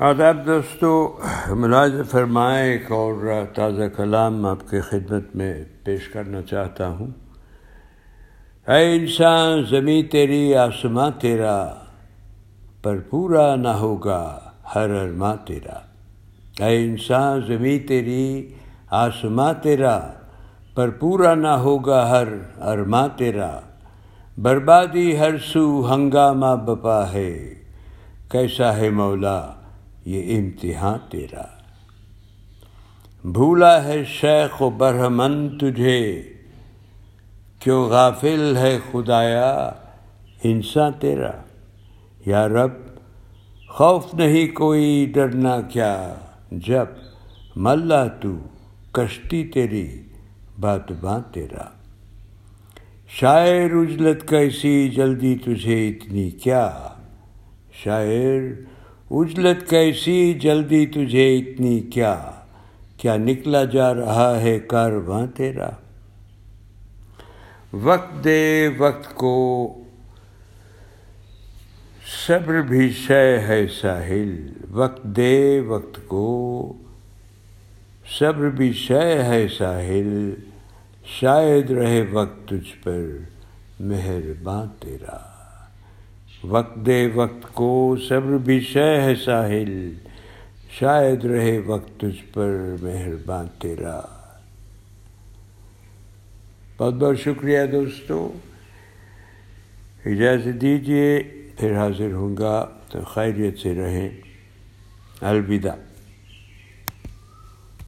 آداب دوستو ملاز فرمائے ایک اور تازہ کلام آپ کے خدمت میں پیش کرنا چاہتا ہوں۔ اے انسان زمیں تیری آسماں تیرا، پر پورا نہ ہوگا ہر ارماں تیرا۔ اے انسان زمیں تیری آسماں تیرا، پر پورا نہ ہوگا ہر ارماں تیرا۔ بربادی ہر سو ہنگامہ بپا ہے۔ کیسا ہے مولا یہ امتحان تیرا۔ بھولا ہے شیخ و برہمن تجھے۔ کیوں غافل ہے خدایا؟ انسان تیرا۔ یا رب، خوف نہیں کوئی، ڈرنا کیا؟ جب ملا تو کشتی تیری، بات باں تیرا۔ شاعر اجلت کیسی، جلدی تجھے اتنی کیا؟ شاعر اجلت کیسی جلدی تجھے اتنی کیا؟ کیا نکلا جا رہا ہے کارواں تیرا؟ وقت دے وقت کو صبر بھی شے ہے ساحل۔ وقت دے وقت کو صبر بھی شے ہے ساحل۔ شاید رہے وقت تجھ پر مہرباں تیرا۔ وقت دے وقت کو صبر بھی شہ ہے ساحل، شاید رہے وقت تجھ پر مہربان تیرا۔ بہت بہت شکریہ دوستو۔ اجازت دیجیے پھر حاضر ہوں گا، تو خیریت سے رہیں۔ الوداع۔